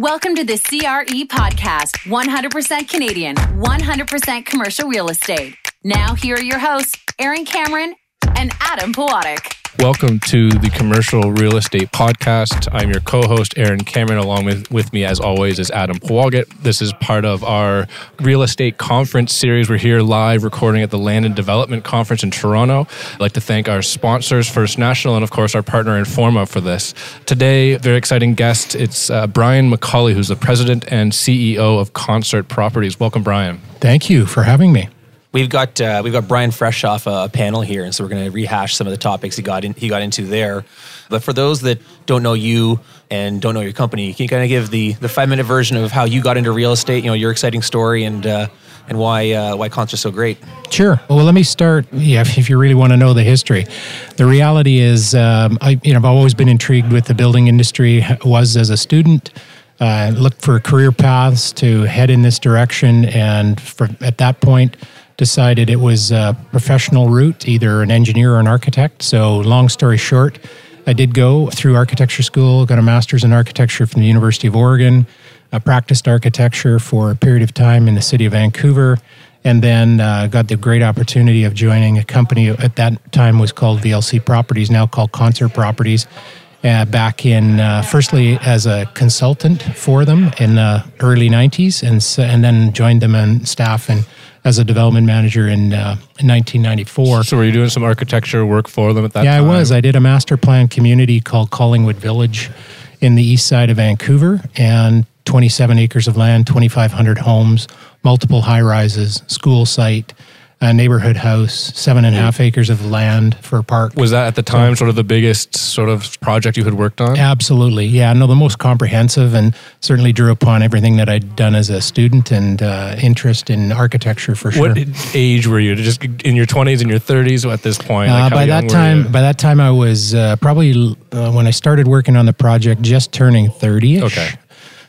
Welcome to the CRE podcast 100% Canadian, 100% commercial real estate. Now, here are your hosts, Aaron Cameron and Adam Pawatic. Welcome to the Commercial Real Estate Podcast. I'm your co-host Aaron Cameron. Along with with me, as always, is Adam Pawaget. This is part of our real estate conference series. We're here live recording at the Land and Development Conference in Toronto. I'd like to thank our sponsors, First National, and of course our partner Informa for this. Today, very exciting guest. It's uh, Brian McCauley, who's the president and CEO of Concert Properties. Welcome, Brian. Thank you for having me. We've got uh, we've got Brian Fresh off a panel here, and so we're going to rehash some of the topics he got in, he got into there. But for those that don't know you and don't know your company, can you kind of give the the five minute version of how you got into real estate? You know, your exciting story and uh, and why uh, why Concert's so great. Sure. Well, let me start. Yeah, if you really want to know the history, the reality is, um, I you know I've always been intrigued with the building industry. Was as a student. Uh, looked for career paths to head in this direction, and for, at that point, decided it was a professional route, either an engineer or an architect. So, long story short, I did go through architecture school, got a master's in architecture from the University of Oregon, I practiced architecture for a period of time in the city of Vancouver, and then uh, got the great opportunity of joining a company at that time was called VLC Properties, now called Concert Properties. Uh, back in uh, firstly as a consultant for them in the early 90s and, and then joined them on staff and as a development manager in, uh, in 1994. So, were you doing some architecture work for them at that yeah, time? Yeah, I was. I did a master plan community called Collingwood Village in the east side of Vancouver and 27 acres of land, 2,500 homes, multiple high rises, school site a neighborhood house, seven and a half acres of land for a park. Was that at the time so, sort of the biggest sort of project you had worked on? Absolutely, yeah. No, the most comprehensive, and certainly drew upon everything that I'd done as a student and uh, interest in architecture for sure. What age were you? Just in your twenties and your thirties at this point? Like uh, by that time, by that time, I was uh, probably uh, when I started working on the project, just turning thirty. Okay.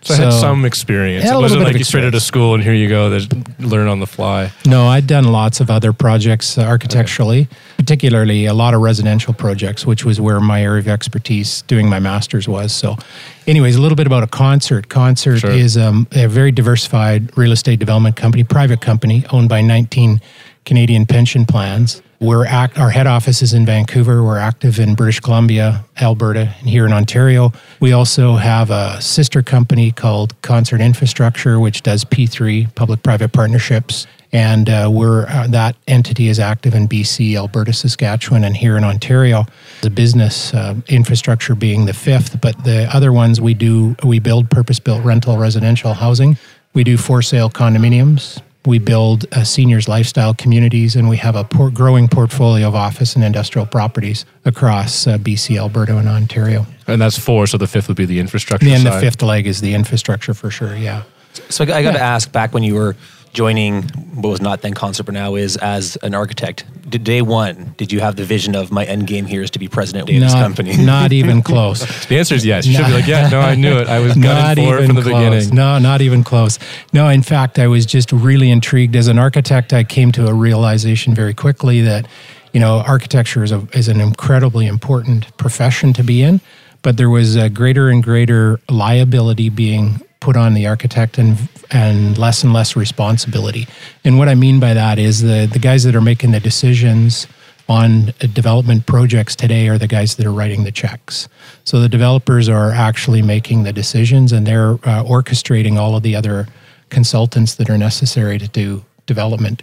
So, so I had some experience. Yeah, it wasn't like you straight out of school and here you go, learn on the fly. No, I'd done lots of other projects uh, architecturally, okay. particularly a lot of residential projects, which was where my area of expertise doing my master's was. So, anyways, a little bit about a concert. Concert sure. is um, a very diversified real estate development company, private company owned by 19 Canadian pension plans. We're act, our head office is in Vancouver. We're active in British Columbia, Alberta, and here in Ontario. We also have a sister company called Concert Infrastructure, which does P3 public-private partnerships. And uh, we're uh, that entity is active in BC, Alberta, Saskatchewan, and here in Ontario. The business uh, infrastructure being the fifth, but the other ones we do we build purpose-built rental residential housing. We do for sale condominiums, we build uh, seniors lifestyle communities, and we have a por- growing portfolio of office and industrial properties across uh, BC, Alberta, and Ontario. And that's four, so the fifth would be the infrastructure. And side. the fifth leg is the infrastructure for sure. Yeah. So I got yeah. to ask, back when you were joining what was not then concert but now is as an architect. Did day one did you have the vision of my end game here is to be president of not, this company? not even close. The answer is yes. You should be like yeah no i knew it. I was not even from the close. beginning no not even close. No in fact i was just really intrigued. As an architect i came to a realization very quickly that you know architecture is, a, is an incredibly important profession to be in but there was a greater and greater liability being put on the architect and and less and less responsibility. And what I mean by that is the the guys that are making the decisions on development projects today are the guys that are writing the checks. So the developers are actually making the decisions and they're uh, orchestrating all of the other consultants that are necessary to do development.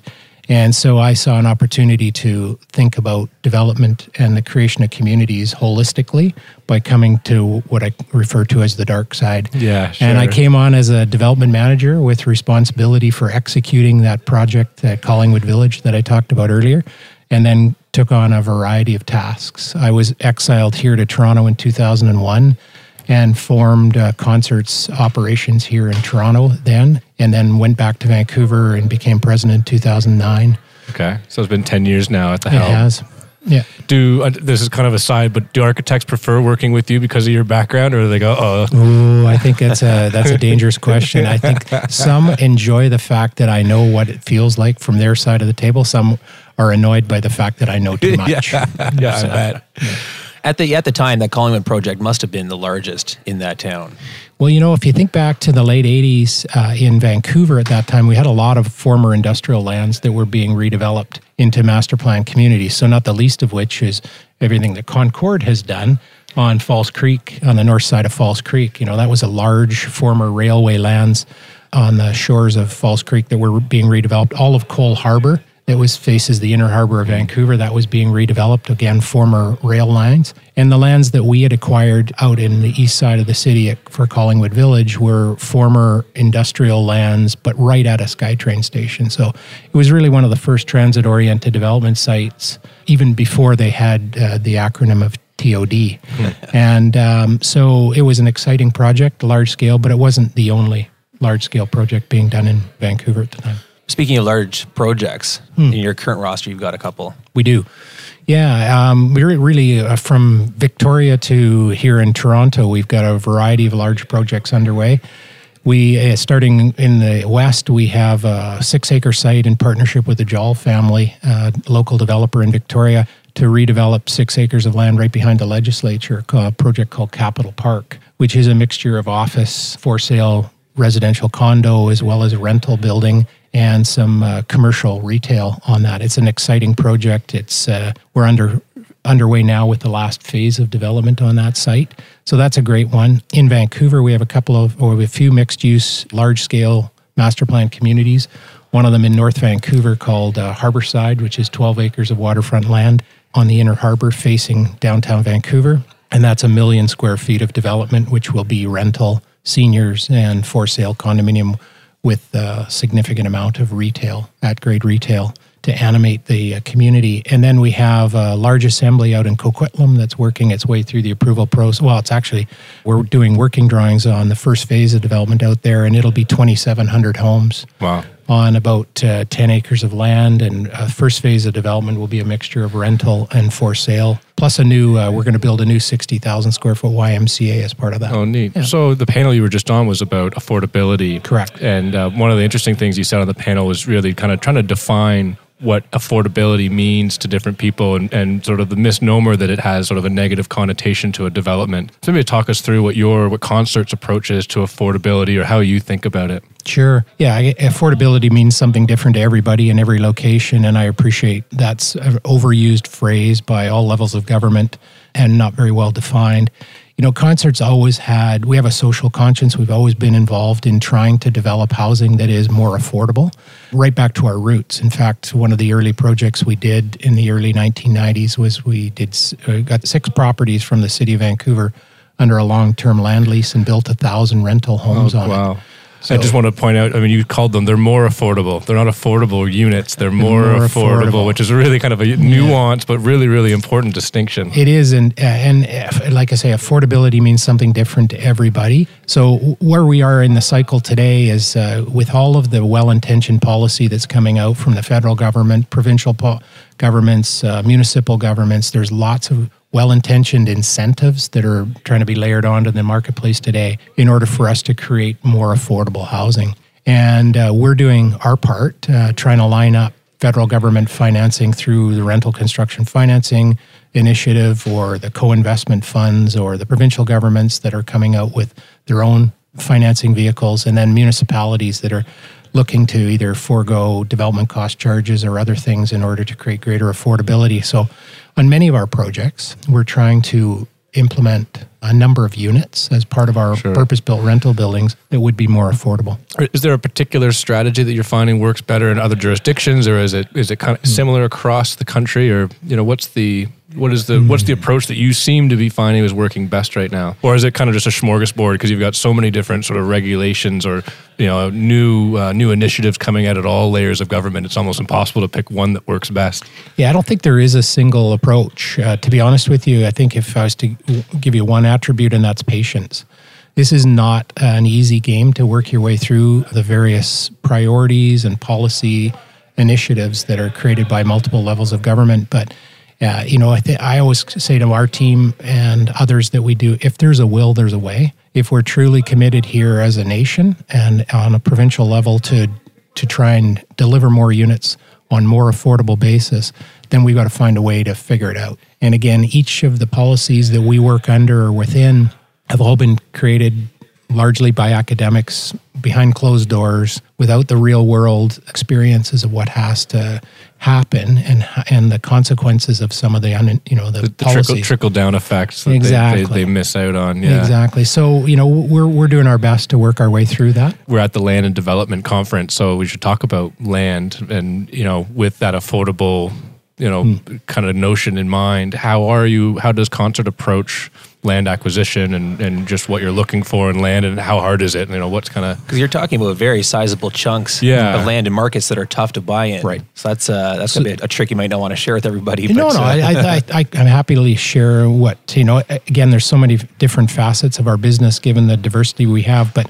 And so I saw an opportunity to think about development and the creation of communities holistically by coming to what I refer to as the dark side. Yeah, sure. And I came on as a development manager with responsibility for executing that project at Collingwood Village that I talked about earlier, and then took on a variety of tasks. I was exiled here to Toronto in 2001 and formed uh, concerts operations here in Toronto then, and then went back to Vancouver and became president in 2009. Okay, so it's been 10 years now at the helm. It has. Yeah. Do uh, this is kind of a side, but do architects prefer working with you because of your background, or do they go, "Oh"? Ooh, I think that's a that's a dangerous question. I think some enjoy the fact that I know what it feels like from their side of the table. Some are annoyed by the fact that I know too much. yeah, yeah so, I bet. Yeah. At the at the time, that Collingwood project must have been the largest in that town. Well, you know, if you think back to the late 80s uh, in Vancouver at that time, we had a lot of former industrial lands that were being redeveloped into master plan communities. So, not the least of which is everything that Concord has done on False Creek, on the north side of False Creek. You know, that was a large former railway lands on the shores of False Creek that were being redeveloped. All of Coal Harbor that was faces the inner harbor of Vancouver that was being redeveloped again former rail lines. And the lands that we had acquired out in the east side of the city at, for Collingwood Village were former industrial lands but right at a SkyTrain station. So it was really one of the first transit oriented development sites even before they had uh, the acronym of TOD and um, so it was an exciting project large scale but it wasn't the only large scale project being done in Vancouver at the time Speaking of large projects, in your current roster, you've got a couple. We do. Yeah, um, we're really uh, from Victoria to here in Toronto. We've got a variety of large projects underway. We, uh, starting in the west, we have a six acre site in partnership with the Jawl family, uh, local developer in Victoria, to redevelop six acres of land right behind the legislature, a project called Capital Park, which is a mixture of office, for sale, residential condo, as well as rental building and some uh, commercial retail on that. It's an exciting project. It's uh, we're under underway now with the last phase of development on that site. So that's a great one. In Vancouver, we have a couple of or a few mixed use, large scale master plan communities. One of them in North Vancouver called uh, Harborside, which is 12 acres of waterfront land on the inner harbor facing downtown Vancouver. And that's a million square feet of development, which will be rental, seniors, and for sale condominium with a significant amount of retail, at grade retail, to animate the uh, community. And then we have a large assembly out in Coquitlam that's working its way through the approval process. Well, it's actually, we're doing working drawings on the first phase of development out there, and it'll be 2,700 homes. Wow. On about uh, 10 acres of land. And uh, first phase of development will be a mixture of rental and for sale. Plus, a new, uh, we're going to build a new 60,000 square foot YMCA as part of that. Oh, neat. Yeah. So the panel you were just on was about affordability. Correct. And uh, one of the interesting things you said on the panel was really kind of trying to define what affordability means to different people and, and sort of the misnomer that it has sort of a negative connotation to a development. So maybe talk us through what your what Concert's approach is to affordability or how you think about it. Sure. Yeah, affordability means something different to everybody in every location and I appreciate that's an overused phrase by all levels of government and not very well defined you know, concerts always had, we have a social conscience. We've always been involved in trying to develop housing that is more affordable, right back to our roots. In fact, one of the early projects we did in the early 1990s was we did uh, got six properties from the city of Vancouver under a long term land lease and built a thousand rental homes oh, on wow. it. So, I just want to point out, I mean, you called them, they're more affordable. They're not affordable units, they're more, more affordable, affordable, which is really kind of a nuance, yeah. but really, really important distinction. It is. And, uh, and uh, like I say, affordability means something different to everybody. So, where we are in the cycle today is uh, with all of the well intentioned policy that's coming out from the federal government, provincial po- governments, uh, municipal governments, there's lots of well intentioned incentives that are trying to be layered onto the marketplace today in order for us to create more affordable housing. And uh, we're doing our part, uh, trying to line up federal government financing through the rental construction financing initiative or the co investment funds or the provincial governments that are coming out with their own financing vehicles, and then municipalities that are looking to either forego development cost charges or other things in order to create greater affordability. So on many of our projects, we're trying to implement a number of units as part of our sure. purpose built rental buildings that would be more affordable. Is there a particular strategy that you're finding works better in other jurisdictions or is it is it kind of hmm. similar across the country or you know what's the what is the what's the approach that you seem to be finding is working best right now, or is it kind of just a smorgasbord because you've got so many different sort of regulations or you know new uh, new initiatives coming out at all layers of government? It's almost impossible to pick one that works best. Yeah, I don't think there is a single approach. Uh, to be honest with you, I think if I was to give you one attribute, and that's patience. This is not an easy game to work your way through the various priorities and policy initiatives that are created by multiple levels of government, but uh, you know, I, th- I always say to our team and others that we do, if there's a will, there's a way. If we're truly committed here as a nation and on a provincial level to to try and deliver more units on more affordable basis, then we've got to find a way to figure it out. And again, each of the policies that we work under or within have all been created largely by academics behind closed doors without the real world experiences of what has to happen and and the consequences of some of the un, you know the, the, the trickle, trickle, down effects that exactly. they, they, they, miss out on yeah exactly so you know we're we're doing our best to work our way through that we're at the land and development conference so we should talk about land and you know with that affordable you know mm. kind of notion in mind how are you how does concert approach land acquisition and, and just what you're looking for in land and how hard is it? You know, what's kind of because you're talking about very sizable chunks yeah. of land in markets that are tough to buy in. Right. So that's uh, that's so, gonna be a, trick you might not want to share with everybody. No, but, no, uh, I, I, I, am happily share what you know. Again, there's so many different facets of our business given the diversity we have, but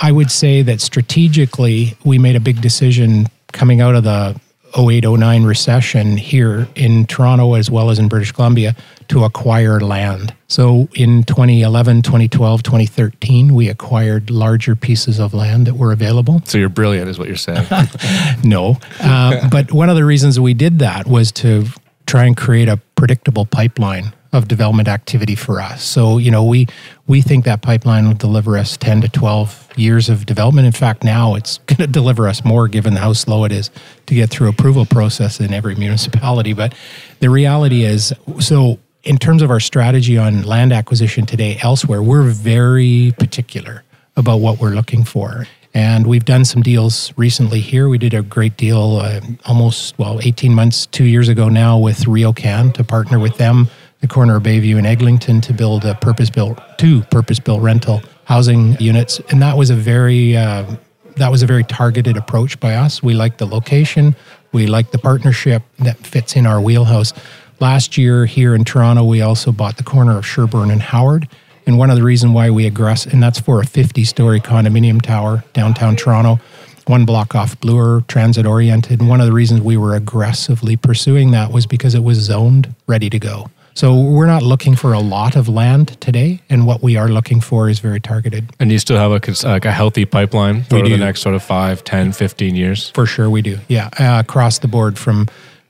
I would say that strategically we made a big decision coming out of the 08 09 recession here in Toronto as well as in British Columbia to acquire land. So in 2011, 2012, 2013, we acquired larger pieces of land that were available. So you're brilliant, is what you're saying. no. Uh, but one of the reasons we did that was to try and create a predictable pipeline of development activity for us. So, you know, we we think that pipeline will deliver us 10 to 12 years of development. In fact, now it's going to deliver us more given how slow it is to get through approval process in every municipality, but the reality is so in terms of our strategy on land acquisition today elsewhere, we're very particular about what we're looking for. And we've done some deals recently here. We did a great deal uh, almost, well, 18 months, two years ago now with RioCan to partner with them, the corner of Bayview and Eglinton, to build a purpose built, two purpose built rental housing units. And that was a very, uh, that was a very targeted approach by us. We like the location, we like the partnership that fits in our wheelhouse. Last year here in Toronto, we also bought the corner of Sherbourne and Howard. And one of the reasons why we aggress, and that's for a 50 story condominium tower downtown Toronto, one block off Bloor, transit oriented. And one of the reasons we were aggressively pursuing that was because it was zoned, ready to go. So we're not looking for a lot of land today, and what we are looking for is very targeted. And you still have a, like a healthy pipeline for the next sort of 5, 10, 15 years? For sure we do, yeah. Uh, across the board from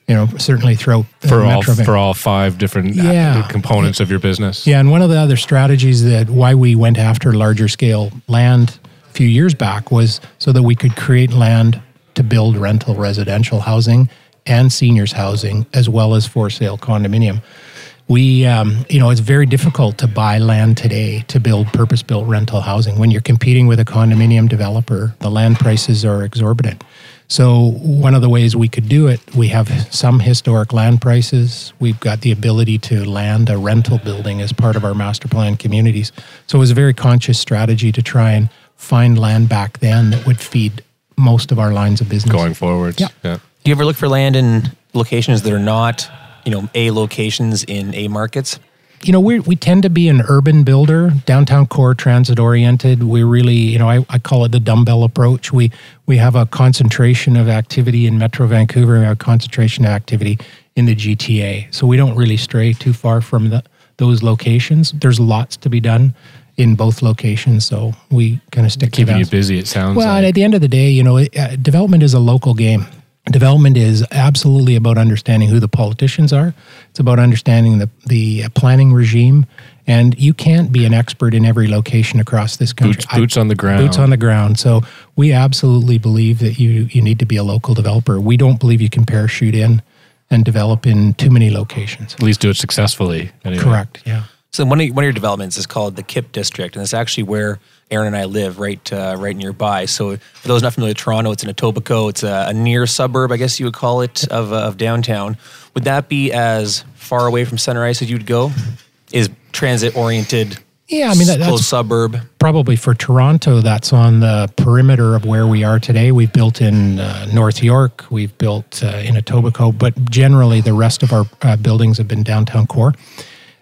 you know, certainly throughout for all for all five different yeah. components of your business. Yeah, and one of the other strategies that why we went after larger scale land a few years back was so that we could create land to build rental residential housing and seniors housing as well as for sale condominium. We, um, you know, it's very difficult to buy land today to build purpose built rental housing. When you're competing with a condominium developer, the land prices are exorbitant. So, one of the ways we could do it, we have some historic land prices. We've got the ability to land a rental building as part of our master plan communities. So, it was a very conscious strategy to try and find land back then that would feed most of our lines of business going forward. Yeah. yeah. Do you ever look for land in locations that are not, you know, A locations in A markets? you know, we we tend to be an urban builder, downtown core, transit oriented. We really, you know, I, I call it the dumbbell approach. We we have a concentration of activity in Metro Vancouver, we have a concentration of activity in the GTA. So we don't really stray too far from the, those locations. There's lots to be done in both locations, so we kind of stick keeping to you busy. It sounds well. Like. At the end of the day, you know, uh, development is a local game. Development is absolutely about understanding who the politicians are. It's about understanding the, the uh, planning regime. And you can't be an expert in every location across this country. Boots, boots on the ground. Boots on the ground. So we absolutely believe that you, you need to be a local developer. We don't believe you can parachute in and develop in too many locations. At least do it successfully. Anyway. Correct. Yeah. So one of, one of your developments is called the KIP District, and it's actually where Aaron and I live right uh, right nearby. So for those not familiar with Toronto, it's in Etobicoke. It's a, a near suburb, I guess you would call it, of, uh, of downtown. Would that be as far away from Center Ice as you'd go? Is transit oriented? Yeah, I mean that, that's suburb. Probably for Toronto, that's on the perimeter of where we are today. We've built in uh, North York, we've built uh, in Etobicoke, but generally the rest of our uh, buildings have been downtown core.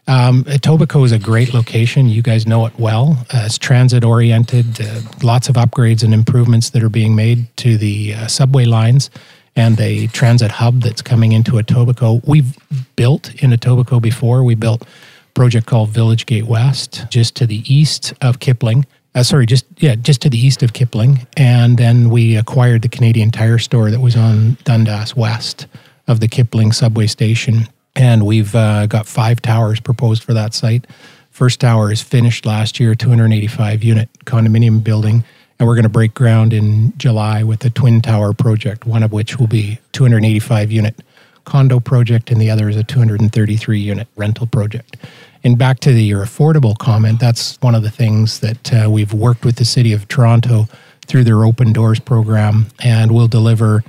Um, Etobicoke is a great location. You guys know it well. Uh, it's transit oriented, uh, lots of upgrades and improvements that are being made to the uh, subway lines and a transit hub that's coming into Etobicoke. We've built in Etobicoke before. We built a project called Village Gate West, just to the east of Kipling Uh, sorry, just yeah, just to the east of Kipling, and then we acquired the Canadian Tire store that was on Dundas West of the Kipling subway station, and we've uh, got five towers proposed for that site. First tower is finished last year, 285 unit condominium building, and we're going to break ground in July with the twin tower project, one of which will be 285 unit condo project, and the other is a 233 unit rental project. And back to the, your affordable comment, that's one of the things that uh, we've worked with the City of Toronto through their Open Doors program, and we'll deliver,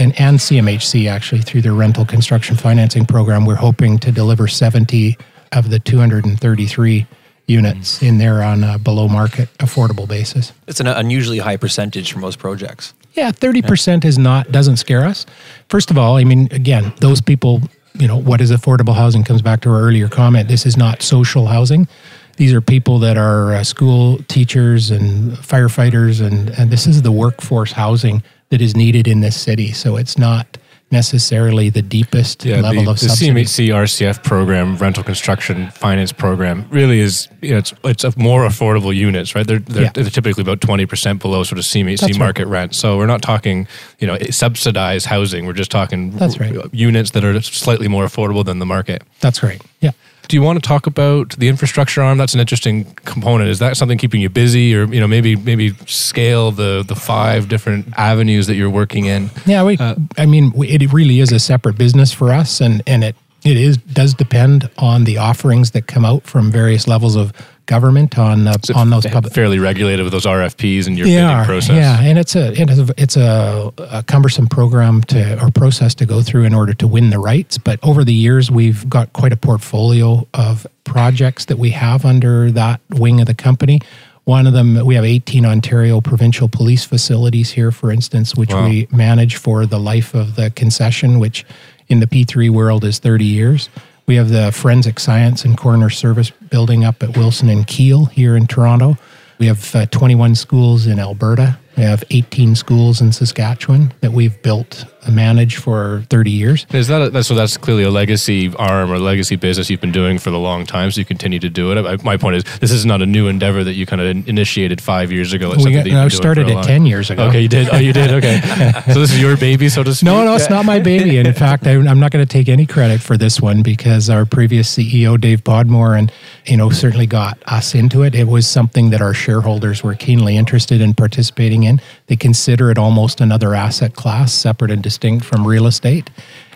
and, and CMHC actually through their rental construction financing program. We're hoping to deliver 70 of the 233 units in there on a below market affordable basis. It's an unusually high percentage for most projects. Yeah, 30% is not doesn't scare us. First of all, I mean again, those people you know, what is affordable housing comes back to our earlier comment. This is not social housing. These are people that are uh, school teachers and firefighters, and, and this is the workforce housing that is needed in this city. So it's not necessarily the deepest yeah, level the, of the subsidy. CMHC RCF program, rental construction finance program, really is you know it's it's more affordable units, right? They're they're, yeah. they're typically about twenty percent below sort of CMHC That's market right. rent. So we're not talking you know subsidized housing. We're just talking That's right. units that are slightly more affordable than the market. That's right. Yeah. Do you want to talk about the infrastructure arm? That's an interesting component. Is that something keeping you busy, or you know maybe maybe scale the the five different avenues that you're working in? Yeah, we. Uh, I mean, it really is a separate business for us, and and it it is does depend on the offerings that come out from various levels of government on uh, on those public fairly regulated with those RFPs and your bidding are, process. Yeah, and it's a it's a, a, cumbersome program to or process to go through in order to win the rights. But over the years, we've got quite a portfolio of projects that we have under that wing of the company. One of them, we have 18 Ontario provincial police facilities here, for instance, which wow. we manage for the life of the concession, which in the P3 world is 30 years. We have the Forensic Science and Coroner Service building up at Wilson and Keele here in Toronto. We have uh, 21 schools in Alberta. We have 18 schools in Saskatchewan that we've built and managed for 30 years. Is that a, so? That's clearly a legacy arm or legacy business you've been doing for the long time. So you continue to do it. My point is, this is not a new endeavor that you kind of initiated five years ago. It's we got, no, started it 10 years ago. Okay, you did. Oh, you did. Okay. so this is your baby, so to speak. No, no, it's not my baby. In fact, I, I'm not going to take any credit for this one because our previous CEO, Dave Podmore, and you know certainly got us into it. It was something that our shareholders were keenly interested in participating in. They consider it almost another asset class, separate and distinct from real estate.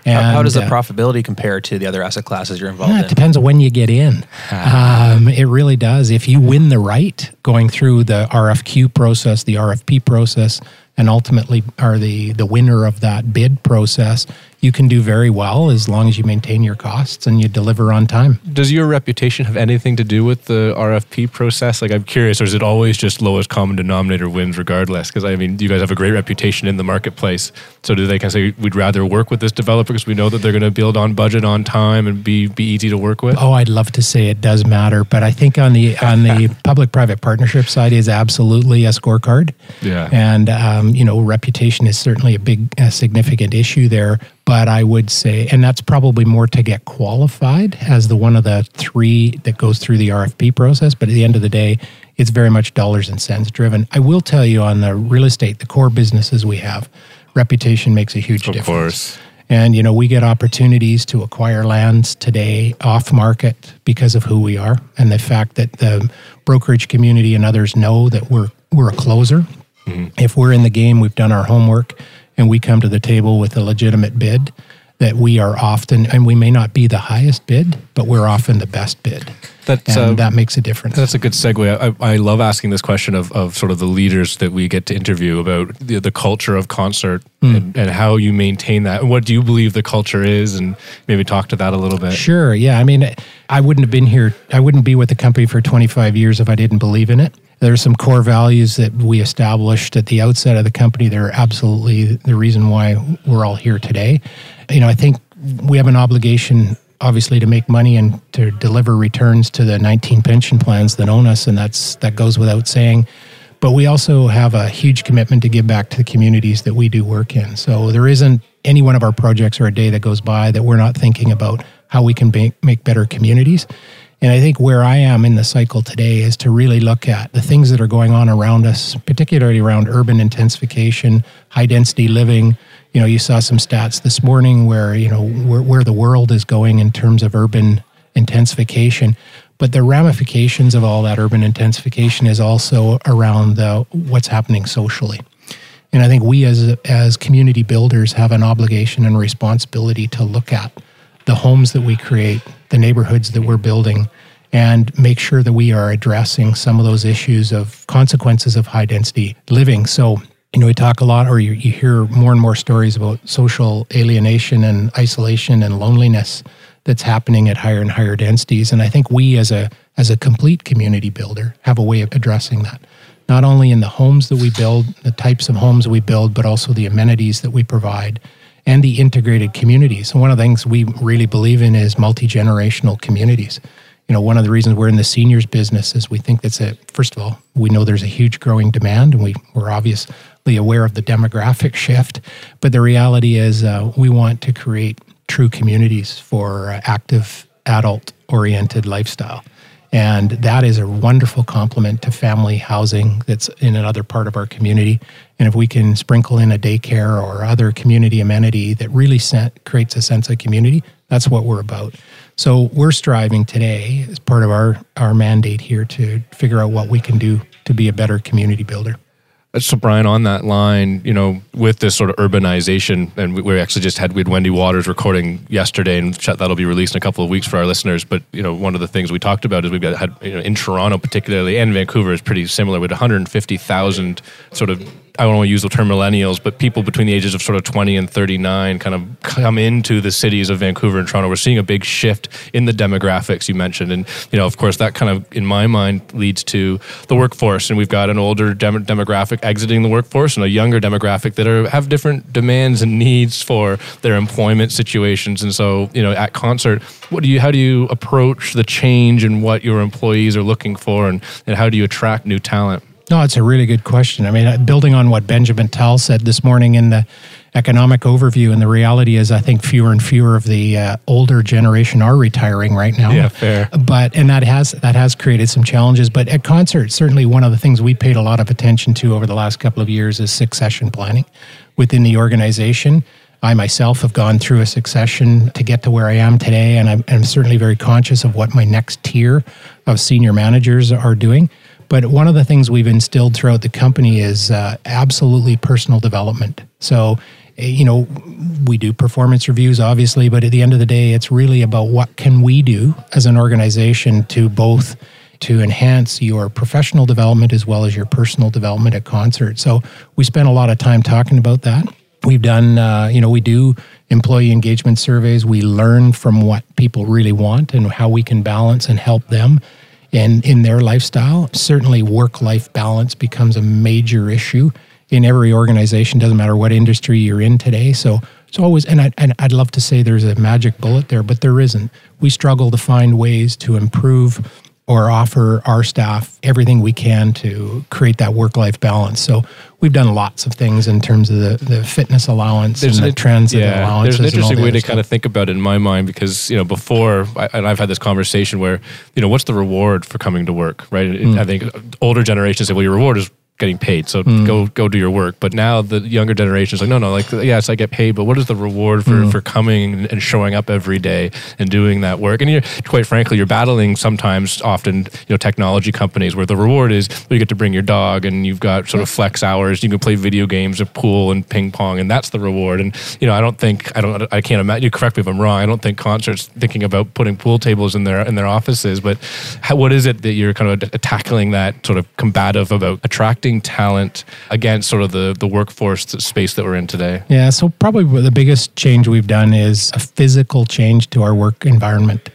And, how, how, does the uh, profitability compare to the other asset classes you're involved yeah, in? It depends on when you get in. Um, it really does. If you win the right, going through the RFQ process, the RFP process, and ultimately are the the winner of that bid process, you can do very well as long as you maintain your costs and you deliver on time. Does your reputation have anything to do with the RFP process? Like, I'm curious, or is it always just lowest common denominator wins regardless? Because I mean, you guys have a great reputation in the marketplace. So do they kind of say we'd rather work with this developer because we know that they're going to build on budget, on time, and be be easy to work with? Oh, I'd love to say it does matter, but I think on the on the public-private partnership side is absolutely a scorecard. Yeah, and um, you know, reputation is certainly a big, a significant issue there. But I would say, and that's probably more to get qualified as the one of the three that goes through the RFP process. But at the end of the day, it's very much dollars and cents driven. I will tell you on the real estate, the core businesses we have, reputation makes a huge of difference. Course. And you know, we get opportunities to acquire lands today off market because of who we are and the fact that the brokerage community and others know that we're we're a closer. Mm-hmm. If we're in the game, we've done our homework and we come to the table with a legitimate bid, that we are often, and we may not be the highest bid, but we're often the best bid. That's, and uh, that makes a difference. That's a good segue. I, I, love asking this question of, of sort of the leaders that we get to interview about the, the culture of concert mm. and, and, how you maintain that. What do you believe the culture is? And maybe talk to that a little bit. Sure. Yeah. I mean, I wouldn't have been here, I wouldn't be with the company for 25 years if I didn't believe in it. There are some core values that we established at the outset of the company. They're absolutely the reason why we're all here today. You know, I think we have an obligation obviously to make money and to deliver returns to the 19 pension plans that own us and that's that goes without saying but we also have a huge commitment to give back to the communities that we do work in so there isn't any one of our projects or a day that goes by that we're not thinking about how we can make, make better communities And I think where I am in the cycle today is to really look at the things that are going on around us, particularly around urban intensification, high density living. You know, you saw some stats this morning where, you know, where, where the world is going in terms of urban intensification. But the ramifications of all that urban intensification is also around the, what's happening socially. And I think we as, as community builders have an obligation and responsibility to look at the homes that we create, the neighborhoods that we're building, and make sure that we are addressing some of those issues of consequences of high density living. So, you know, we talk a lot, or you, you hear more and more stories about social alienation and isolation and loneliness that's happening at higher and higher densities. And I think we, as a as a complete community builder, have a way of addressing that. Not only in the homes that we build, the types of homes we build, but also the amenities that we provide and the integrated communities. And one of the things we really believe in is multi generational communities. You know, one of the reasons we're in the seniors business is we think that's a first of all, we know there's a huge growing demand, and we, we're obviously aware of the demographic shift. But the reality is, uh, we want to create true communities for uh, active adult oriented lifestyle. And that is a wonderful complement to family housing that's in another part of our community. And if we can sprinkle in a daycare or other community amenity that really creates a sense of community, that's what we're about. So we're striving today as part of our, our mandate here to figure out what we can do to be a better community builder. So Brian, on that line, you know, with this sort of urbanization, and we, we actually just had we had Wendy Waters recording yesterday, and that'll be released in a couple of weeks for our listeners. But you know, one of the things we talked about is we've got had you know, in Toronto, particularly, and Vancouver is pretty similar with 150,000 sort of I don't want to use the term millennials, but people between the ages of sort of 20 and 39 kind of come into the cities of Vancouver and Toronto. We're seeing a big shift in the demographics you mentioned. And, you know, of course, that kind of, in my mind, leads to the workforce. And we've got an older dem- demographic exiting the workforce and a younger demographic that are, have different demands and needs for their employment situations. And so, you know, at concert, what do you, how do you approach the change in what your employees are looking for and, and how do you attract new talent? No, it's a really good question. I mean, uh, building on what Benjamin Tal said this morning in the economic overview, and the reality is, I think fewer and fewer of the uh, older generation are retiring right now. Yeah, fair. But and that has that has created some challenges. But at concert, certainly one of the things we paid a lot of attention to over the last couple of years is succession planning within the organization. I myself have gone through a succession to get to where I am today, and I'm, I'm certainly very conscious of what my next tier of senior managers are doing. But one of the things we've instilled throughout the company is uh, absolutely personal development. So, eh, you know, we do performance reviews, obviously, but at the end of the day, it's really about what can we do as an organization to both to enhance your professional development as well as your personal development at concert. So we spent a lot of time talking about that. We've done, uh, you know, we do employee engagement surveys. We learn from what people really want and how we can balance and help them and in their lifestyle. Certainly, work life balance becomes a major issue in every organization, doesn't matter what industry you're in today. So it's always, and, I, and I'd love to say there's a magic bullet there, but there isn't. We struggle to find ways to improve or offer our staff everything we can to create that work life balance. So we've done lots of things in terms of the, the fitness allowance there's and the transit yeah, allowances. There's an interesting way to stuff. kind of think about it in my mind because, you know, before, I, and I've had this conversation where, you know, what's the reward for coming to work, right? Mm. I think older generations say, well, your reward is getting paid. So mm. go go do your work. But now the younger generation is like, no, no, like yes, I get paid, but what is the reward for, mm. for coming and showing up every day and doing that work? And you're quite frankly, you're battling sometimes, often, you know, technology companies where the reward is you get to bring your dog and you've got sort of flex hours. You can play video games or pool and ping pong, and that's the reward. And you know, I don't think I don't I can't imagine. You correct me if I'm wrong. I don't think concerts thinking about putting pool tables in their in their offices. But how, what is it that you're kind of tackling that sort of combative about attracting attracting talent against sort of the, the workforce space that we're in today? Yeah, so probably the biggest change we've done is a physical change to our work environment.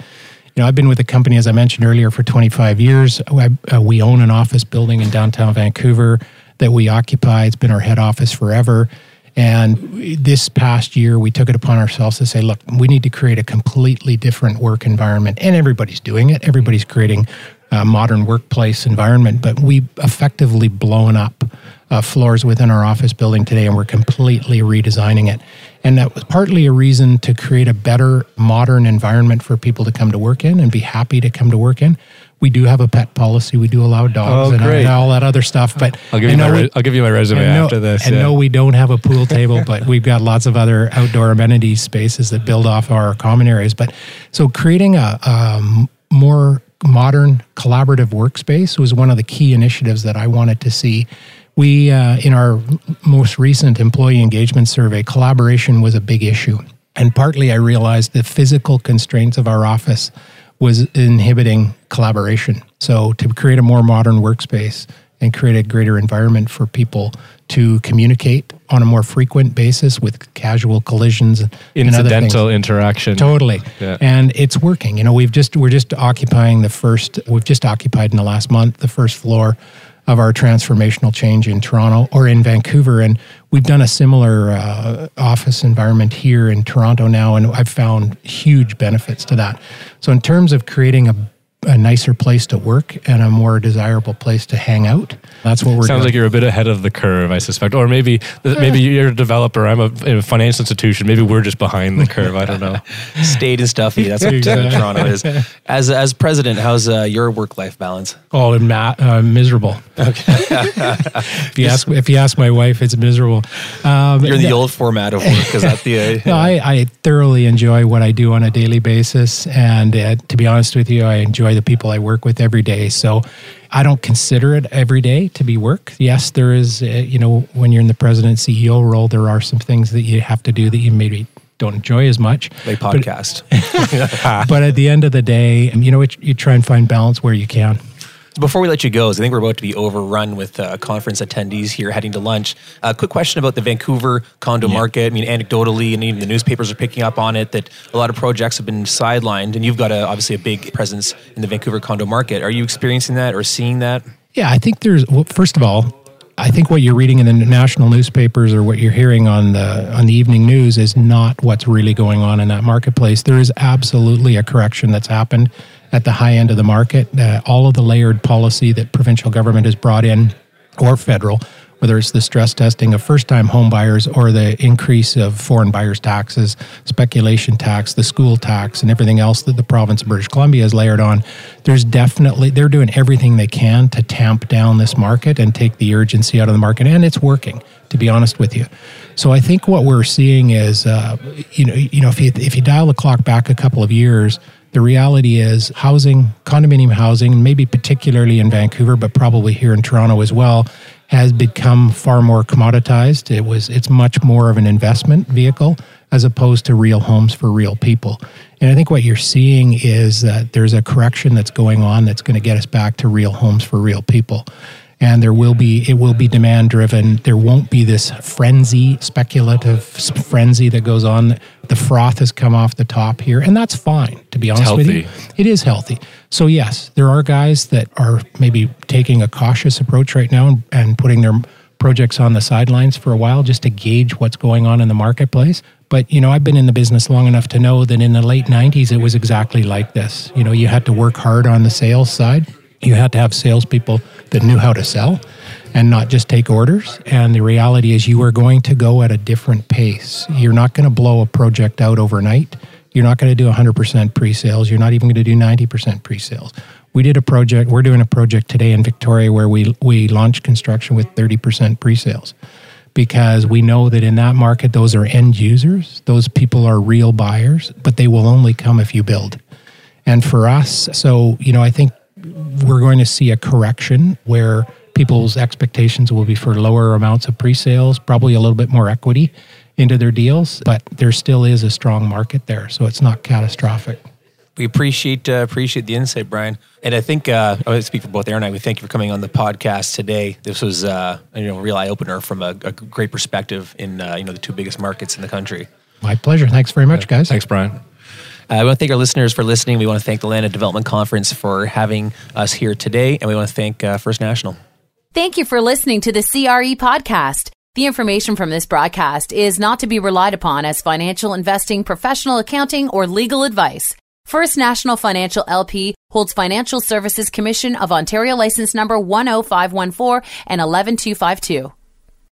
You know, I've been with the company, as I mentioned earlier, for 25 years. Uh, we own an office building in downtown Vancouver that we occupy. It's been our head office forever. And this past year, we took it upon ourselves to say, look, we need to create a completely different work environment. And everybody's doing it. Everybody's creating a modern workplace environment, but we effectively blown up uh, floors within our office building today, and we're completely redesigning it. And that was partly a reason to create a better, modern environment for people to come to work in and be happy to come to work in. We do have a pet policy. We do allow dogs Oh, and, all that other stuff. But I'll give you know my re- I'll give you my resume no- after this. And yeah. no, we don't have a pool table, but we've got lots of other outdoor amenity spaces that build off our common areas. But so creating a, um more modern collaborative workspace was one of the key initiatives that I wanted to see. We, uh, in our most recent employee engagement survey, collaboration was a big issue. And partly I realized the physical constraints of our office was inhibiting collaboration. So to create a more modern workspace and create a greater environment for people to communicate on a more frequent basis with casual collisions and other things. incidental interaction. Totally. Yeah. And it's working. You know, we've just we're just occupying the first we've just occupied in the last month the first floor of our transformational change in Toronto or in Vancouver and we've done a similar uh, office environment here in Toronto now and I've found huge benefits to that. So in terms of creating a a nicer place to work and a more desirable place to hang out. That's what we're Sounds doing. like you're a bit ahead of the curve, I suspect. Or maybe maybe you're a developer. I'm a, a financial institution. Maybe we're just behind the curve. I don't know. Staid and stuffy. That's what Exactly. Toronto is. As as president, how's uh, your work life balance? Oh, and ma- uh, miserable. Okay. if you ask if you ask my wife, it's miserable. Um, You're in the no- old format of work. Is that the? Uh, No, I, I thoroughly enjoy what I do on a daily basis, and uh, to be honest with you, I enjoy the people I work with every day. So, I don't consider it every day to be work. Yes, there is. Uh, you know, when you're in the president CEO role, there are some things that you have to do that you maybe don't enjoy as much. like podcast. but at the end of the day, you know, you try and find balance where you can. Before we let you go, I think we're about to be overrun with uh, conference attendees here heading to lunch. A quick question about the Vancouver condo market. I mean, anecdotally, and even the newspapers are picking up on it that a lot of projects have been sidelined, and you've got a, obviously a big presence in the Vancouver condo market. Are you experiencing that or seeing that? Yeah, I think there's. Well, first of all, I think what you're reading in the national newspapers or what you're hearing on the on the evening news is not what's really going on in that marketplace. There is absolutely a correction that's happened at the high end of the market. Uh, all of the layered policy that provincial government has brought in, or federal, whether it's the stress testing of first time home buyers or the increase of foreign buyers taxes, speculation tax, the school tax, and everything else that the province of British Columbia has layered on, there's definitely, they're doing everything they can to tamp down this market and take the urgency out of the market. And it's working, to be honest with you. So I think what we're seeing is, uh, you know, you know, if you, if you dial the clock back a couple of years, the reality is housing, condominium housing, maybe particularly in Vancouver, but probably here in Toronto as well, has become far more commoditized. It was it's much more of an investment vehicle as opposed to real homes for real people. And I think what you're seeing is that there's a correction that's going on that's going to get us back to real homes for real people. And there will be it will be demand driven. There won't be this frenzy, speculative frenzy that goes on. The froth has come off the top here, and that's fine. To be honest with you, it is healthy. So yes, there are guys that are maybe taking a cautious approach right now and, and putting their projects on the sidelines for a while just to gauge what's going on in the marketplace. But you know, I've been in the business long enough to know that in the late '90s it was exactly like this. You know, you had to work hard on the sales side. You had to have salespeople that knew how to sell and not just take orders. And the reality is, you are going to go at a different pace. You're not going to blow a project out overnight. You're not going to do 100% pre sales. You're not even going to do 90% pre sales. We did a project, we're doing a project today in Victoria where we, we launched construction with 30% pre sales because we know that in that market, those are end users. Those people are real buyers, but they will only come if you build. And for us, so, you know, I think we're going to see a correction where people's expectations will be for lower amounts of pre-sales, probably a little bit more equity into their deals, but there still is a strong market there, so it's not catastrophic. We appreciate uh, appreciate the insight, Brian. And I think uh, I would speak for both Aaron and I. We thank you for coming on the podcast today. This was uh, you know a real eye opener from a, a great perspective in uh, you know the two biggest markets in the country. My pleasure. Thanks very much, guys. Thanks, Brian. I want to thank our listeners for listening. We want to thank the Land and Development Conference for having us here today, and we want to thank uh, First National. Thank you for listening to the CRE podcast. The information from this broadcast is not to be relied upon as financial investing, professional accounting, or legal advice. First National Financial LP holds Financial Services Commission of Ontario license number 10514 and 11252.